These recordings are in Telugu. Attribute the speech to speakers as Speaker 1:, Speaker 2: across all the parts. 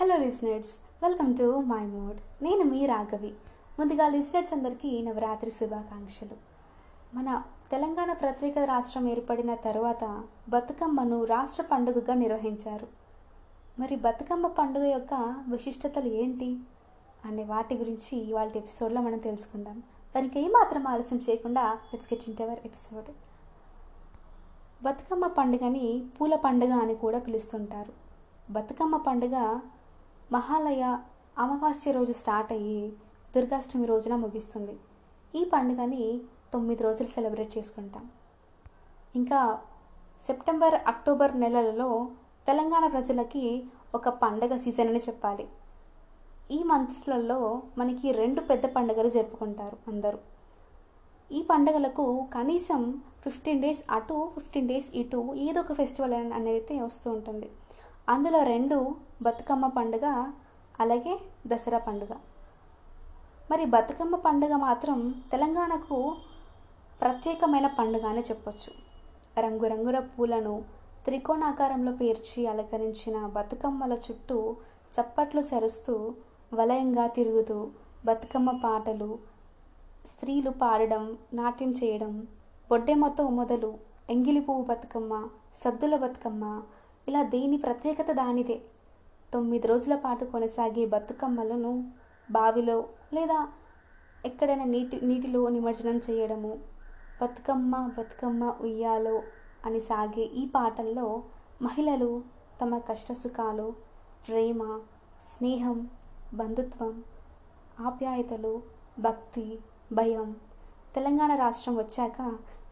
Speaker 1: Hello listeners welcome to my mood నేను మీ రాఘవి. ముందుగా లిస్నర్స్ అందరికీ నవరాత్రి శుభాకాంక్షలు. మన తెలంగాణ ప్రత్యేక రాష్ట్రం ఏర్పడిన తర్వాత బతుకమ్మను రాష్ట్ర పండుగగా నిర్వహించారు. మరి బతుకమ్మ పండుగ యొక్క విశిష్టతలు ఏంటి? అనే వాటి గురించి ఇవాళ ఎపిసోడ్లో మనం తెలుసుకుందాం. దానికి ఏమాత్రం ఆలస్యం చేయకుండా let's get in our episode Bathukamma పండుగని పూల పండుగ అని కూడా పిలుస్తుంటారు. బతుకమ్మ పండుగ మహాలయ అమావాస్య రోజు స్టార్ట్ అయ్యి దుర్గాష్టమి రోజున ముగిస్తుంది. ఈ పండుగని తొమ్మిది రోజులు సెలబ్రేట్ చేసుకుంటాం. ఇంకా సెప్టెంబర్ అక్టోబర్ నెలలలో తెలంగాణ ప్రజలకి ఒక పండగ సీజన్ అని చెప్పాలి. ఈ మంత్స్లలో మనకి రెండు పెద్ద పండుగలు జరుపుకుంటారు అందరూ. ఈ పండుగలకు కనీసం ఫిఫ్టీన్ డేస్ అటు ఫిఫ్టీన్ డేస్ ఇటు ఏదో ఒక ఫెస్టివల్ అనేది వస్తూ ఉంటుంది. అందులో రెండు బతుకమ్మ పండుగ అలాగే దసరా పండుగ. మరి బతుకమ్మ పండుగ మాత్రం తెలంగాణకు ప్రత్యేకమైన పండుగ అని చెప్పొచ్చు. రంగురంగుల పూలను త్రికోణాకారంలో పేర్చి అలంకరించిన బతుకమ్మల చుట్టూ చప్పట్లు చరుస్తూ వలయంగా తిరుగుతూ బతుకమ్మ పాటలు స్త్రీలు పాడడం నాట్యం చేయడం బొడ్డెమ్మతో మొదలు ఎంగిలి పువ్వు బతుకమ్మ సద్దుల బతుకమ్మ ఇలా దేని ప్రత్యేకత దానిదే. తొమ్మిది రోజుల పాటు కొనసాగే బతుకమ్మలను బావిలో లేదా ఎక్కడైనా నీటి నీటిలో నిమజ్జనం చేయడము బతుకమ్మ బతుకమ్మ ఉయ్యాలో అని సాగే ఈ పాటల్లో మహిళలు తమ కష్టసుఖాలు ప్రేమ స్నేహం బంధుత్వం ఆప్యాయతలు భక్తి భయం తెలంగాణ రాష్ట్రం వచ్చాక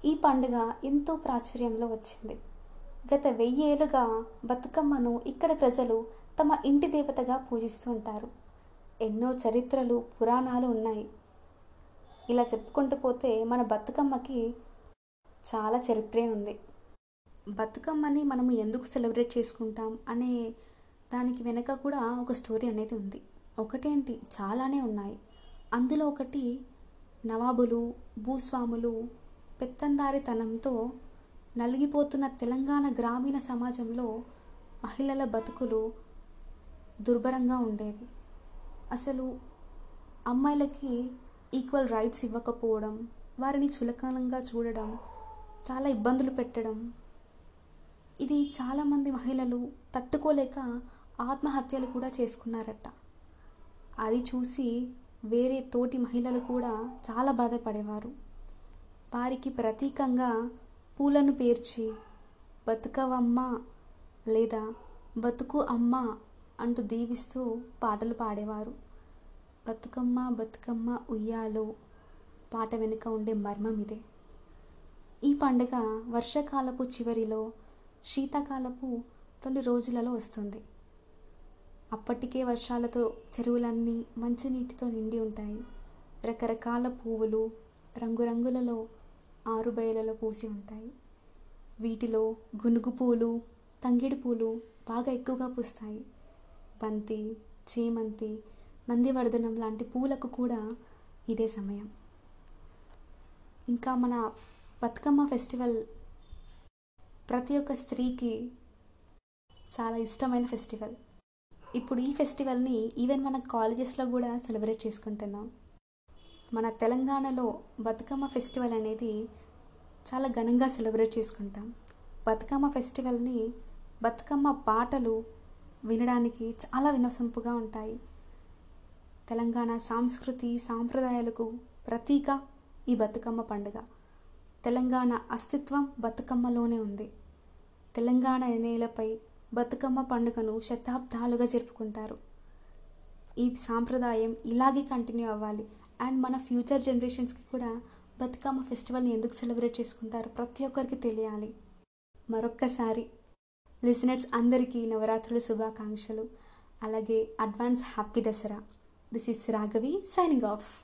Speaker 1: ఈ పండుగ ఎంతో ప్రాచుర్యంలో వచ్చింది. గత వెయ్యేళ్ళుగా బతుకమ్మను ఇక్కడ ప్రజలు తమ ఇంటి దేవతగా పూజిస్తూ ఉంటారు. ఎన్నో చరిత్రలు పురాణాలు ఉన్నాయి. ఇలా చెప్పుకుంటూ పోతే మన బతుకమ్మకి చాలా చరిత్రే ఉంది. బతుకమ్మని మనము ఎందుకు సెలబ్రేట్ చేసుకుంటాం అనే దానికి వెనక కూడా ఒక స్టోరీ అనేది ఉంది. ఒకటేంటి? చాలానే ఉన్నాయి. అందులో ఒకటి నవాబులు భూస్వాములు పెత్తందారితనంతో నలిగిపోతున్న తెలంగాణ గ్రామీణ సమాజంలో మహిళల బతుకులు దుర్భరంగా ఉండేవి. అసలు అమ్మాయిలకి ఈక్వల్ రైట్స్ ఇవ్వకపోవడం వారిని చులకనంగా చూడడం చాలా ఇబ్బందులు పెట్టడం ఇది చాలామంది మహిళలు తట్టుకోలేక ఆత్మహత్యలు కూడా చేసుకున్నారట. అది చూసి వేరే తోటి మహిళలు కూడా చాలా బాధపడేవారు. వారికి ప్రతీకంగా పూలను పేర్చి బతుకవమ్మ లేదా బతుకు అమ్మ అంటూ దీవిస్తూ పాటలు పాడేవారు. బతుకమ్మ బతుకమ్మ ఉయ్యాలో పాట వెనుక ఉండే మర్మం ఇదే. ఈ పండుగ వర్షాకాలపు చివరిలో శీతాకాలపు తొలి రోజులలో వస్తుంది. అప్పటికే వర్షాలతో చెరువులన్నీ మంచినీటితో నిండి ఉంటాయి. రకరకాల పువ్వులు రంగురంగులలో ఆరుబయలలో పూసి ఉంటాయి. వీటిలో గునుగు పూలు తంగిడి పూలు బాగా ఎక్కువగా పూస్తాయి. బంతి చేమంతి నందివర్ధనం లాంటి పూలకు కూడా ఇదే సమయం. ఇంకా మన బతుకమ్మ ఫెస్టివల్ ప్రతి ఒక్క స్త్రీకి చాలా ఇష్టమైన ఫెస్టివల్. ఇప్పుడు ఈ ఫెస్టివల్ని ఈవెన్ మన కాలేజెస్లో కూడా సెలబ్రేట్ చేసుకుంటున్నాం. మన తెలంగాణలో బతుకమ్మ ఫెస్టివల్ అనేది చాలా ఘనంగా సెలబ్రేట్ చేసుకుంటాం. బతుకమ్మ ఫెస్టివల్ని బతుకమ్మ పాటలు వినడానికి చాలా వినసొంపుగా ఉంటాయి. తెలంగాణ సాంస్కృతి సాంప్రదాయాలకు ప్రతీక ఈ బతుకమ్మ పండుగ. తెలంగాణ అస్తిత్వం బతుకమ్మలోనే ఉంది. తెలంగాణ నేలపై బతుకమ్మ పండుగను శతాబ్దాలుగా జరుపుకుంటారు. ఈ సాంప్రదాయం ఇలాగే కంటిన్యూ అవ్వాలి అండ్ మన ఫ్యూచర్ జనరేషన్స్కి కూడా బతుకమ్మ ఫెస్టివల్ని ఎందుకు సెలబ్రేట్ చేసుకుంటారు ప్రతి ఒక్కరికి తెలియాలి. మరొక్కసారి లిసనర్స్ అందరికీ నవరాత్రుల శుభాకాంక్షలు. అలాగే advance happy Dasara. This is Raghavi signing off.